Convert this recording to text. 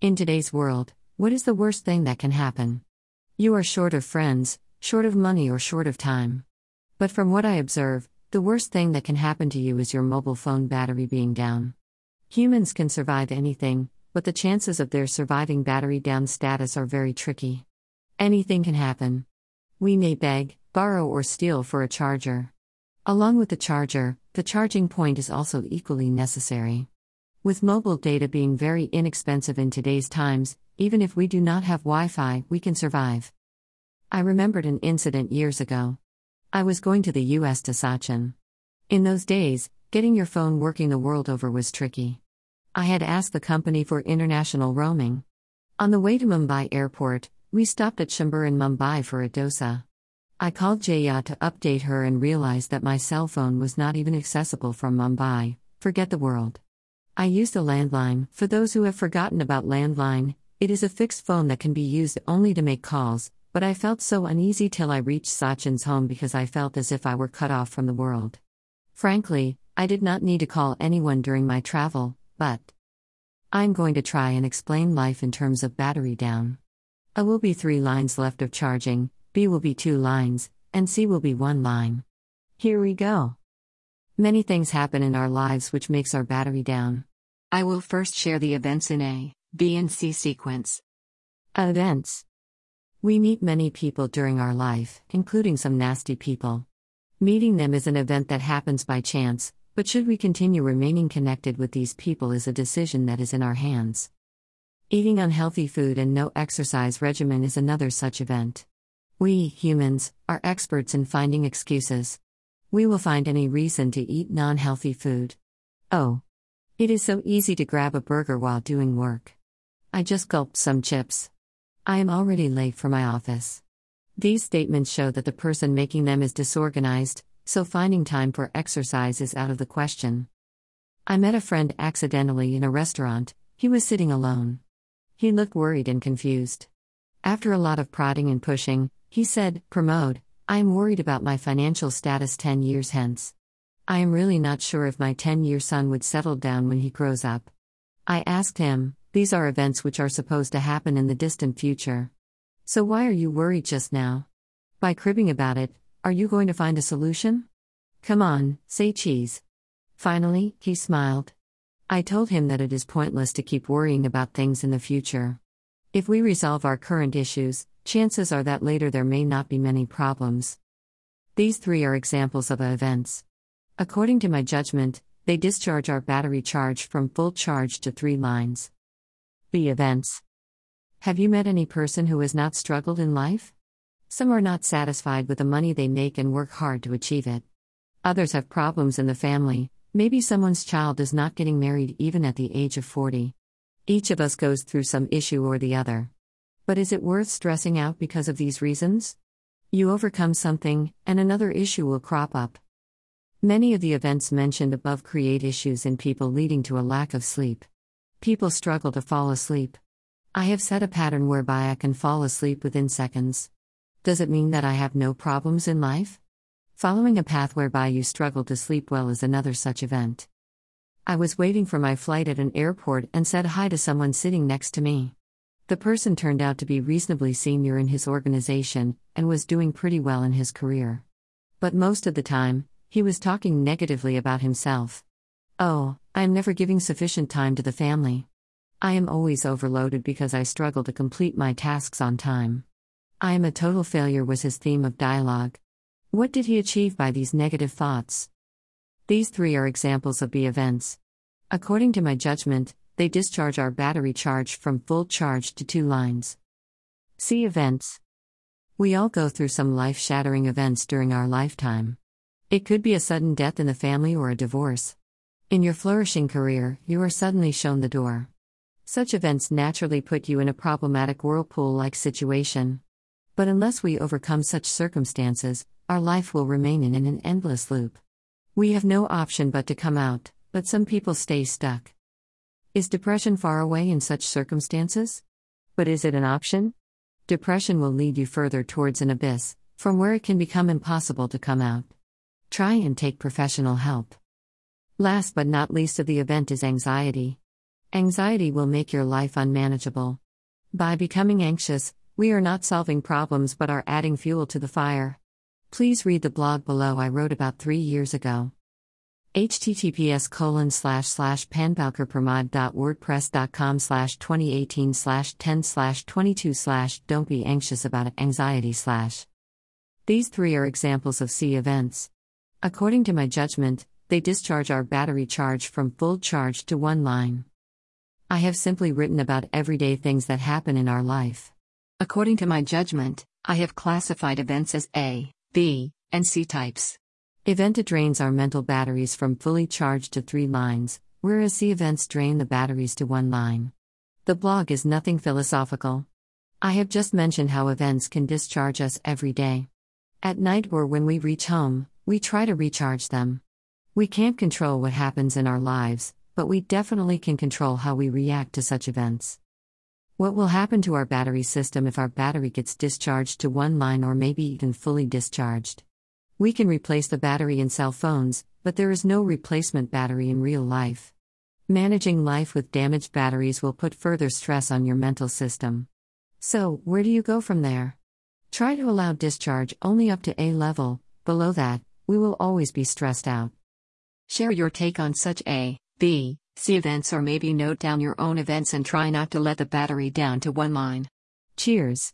In today's world, what is the worst thing that can happen? You are short of friends, short of money, or short of time. But from what I observe, the worst thing that can happen to you is your mobile phone battery being down. Humans can survive anything, but the chances of their surviving battery down status are very tricky. Anything can happen. We may beg, borrow, or steal for a charger. Along with the charger, the charging point is also equally necessary. With mobile data being very inexpensive in today's times, even if we do not have Wi Fi, we can survive. I remembered an incident years ago. I was going to the US to Sachin. In those days, getting your phone working the world over was tricky. I had asked the company for international roaming. On the way to Mumbai airport, we stopped at Chembur in Mumbai for a dosa. I called Jaya to update her and realized that my cell phone was not even accessible from Mumbai, forget the world. I used a landline. For those who have forgotten about landline, it is a fixed phone that can be used only to make calls, but I felt so uneasy till I reached Sachin's home because I felt as if I were cut off from the world. Frankly, I did not need to call anyone during my travel, but I'm going to try and explain life in terms of battery down. A will be three lines left of charging, B will be two lines, and C will be one line. Here we go. Many things happen in our lives which makes our battery down. I will first share the events in A, B, and C sequence. Events. We meet many people during our life, including some nasty people. Meeting them is an event that happens by chance, but should we continue remaining connected with these people is a decision that is in our hands. Eating unhealthy food and no exercise regimen is another such event. We, humans, are experts in finding excuses. We will find any reason to eat non healthy food. Oh. It is so easy to grab a burger while doing work. I just gulped some chips. I am already late for my office. These statements show that the person making them is disorganized, so finding time for exercise is out of the question. I met a friend accidentally in a restaurant, he was sitting alone. He looked worried and confused. After a lot of prodding and pushing, he said, Pramod, I am worried about my financial status 10 years hence. I am really not sure if my 10 year son would settle down when he grows up. I asked him, These are events which are supposed to happen in the distant future. So why are you worried just now? By cribbing about it, are you going to find a solution? Come on, say cheese. Finally, he smiled. I told him that it is pointless to keep worrying about things in the future. If we resolve our current issues, chances are that later there may not be many problems. These three are examples of events. According to my judgment, they discharge our battery charge from full charge to three lines. B events. Have you met any person who has not struggled in life? Some are not satisfied with the money they make and work hard to achieve it. Others have problems in the family, Maybe someone's child is not getting married even at the age of 40. Each of us goes through some issue or the other. But is it worth stressing out because of these reasons? You overcome something, and another issue will crop up. Many of the events mentioned above create issues in people leading to a lack of sleep. People struggle to fall asleep. I have set a pattern whereby I can fall asleep within seconds. Does it mean that I have no problems in life? Following a path whereby you struggle to sleep well is another such event. I was waiting for my flight at an airport and said hi to someone sitting next to me. The person turned out to be reasonably senior in his organization and was doing pretty well in his career. But most of the time, he was talking negatively about himself. Oh, I am never giving sufficient time to the family. I am always overloaded because I struggle to complete my tasks on time. I am a total failure was his theme of dialogue. What did he achieve by these negative thoughts? These three are examples of B events. According to my judgment, they discharge our battery charge from full charge to two lines. C events. We all go through some life shattering events during our lifetime. It could be a sudden death in the family or a divorce. In your flourishing career, you are suddenly shown the door. Such events naturally put you in a problematic whirlpool like situation. But unless we overcome such circumstances, our life will remain in an endless loop. We have no option but to come out, but some people stay stuck. Is depression far away in such circumstances? But is it an option? Depression will lead you further towards an abyss, from where it can become impossible to come out. Try and take professional help. Last but not least of the event is anxiety. Anxiety will make your life unmanageable. By becoming anxious, we are not solving problems but are adding fuel to the fire. Please read the blog below I wrote about three years ago. Https colon slash slash panbalkarpramod.wordpress.com slash 2018 slash 10 slash 22 slash don't be anxious about anxiety slash. These three are examples of C events. According to my judgment, they discharge our battery charge from full charge to one line. I have simply written about everyday things that happen in our life. According to my judgment, I have classified events as A, B, and C types. Event drains our mental batteries from fully charged to three lines, whereas C events drain the batteries to one line. The blog is nothing philosophical. I have just mentioned how events can discharge us every day. At night or when we reach home, we try to recharge them. We can't control what happens in our lives, but we definitely can control how we react to such events. What will happen to our battery system if our battery gets discharged to one line or maybe even fully discharged? We can replace the battery in cell phones, but there is no replacement battery in real life. Managing life with damaged batteries will put further stress on your mental system. So, where do you go from there? Try to allow discharge only up to A level, below that, we will always be stressed out. Share your take on such A, B, C events or maybe note down your own events and try not to let the battery down to one line. Cheers.